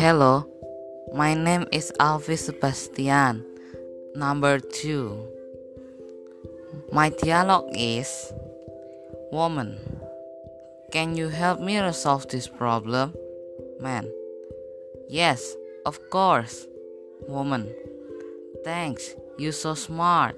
Hello, my name is Alvi Sebastian. Number two. My dialogue is Woman, can you help me resolve this problem? Man, yes, of course. Woman, thanks, You're so smart.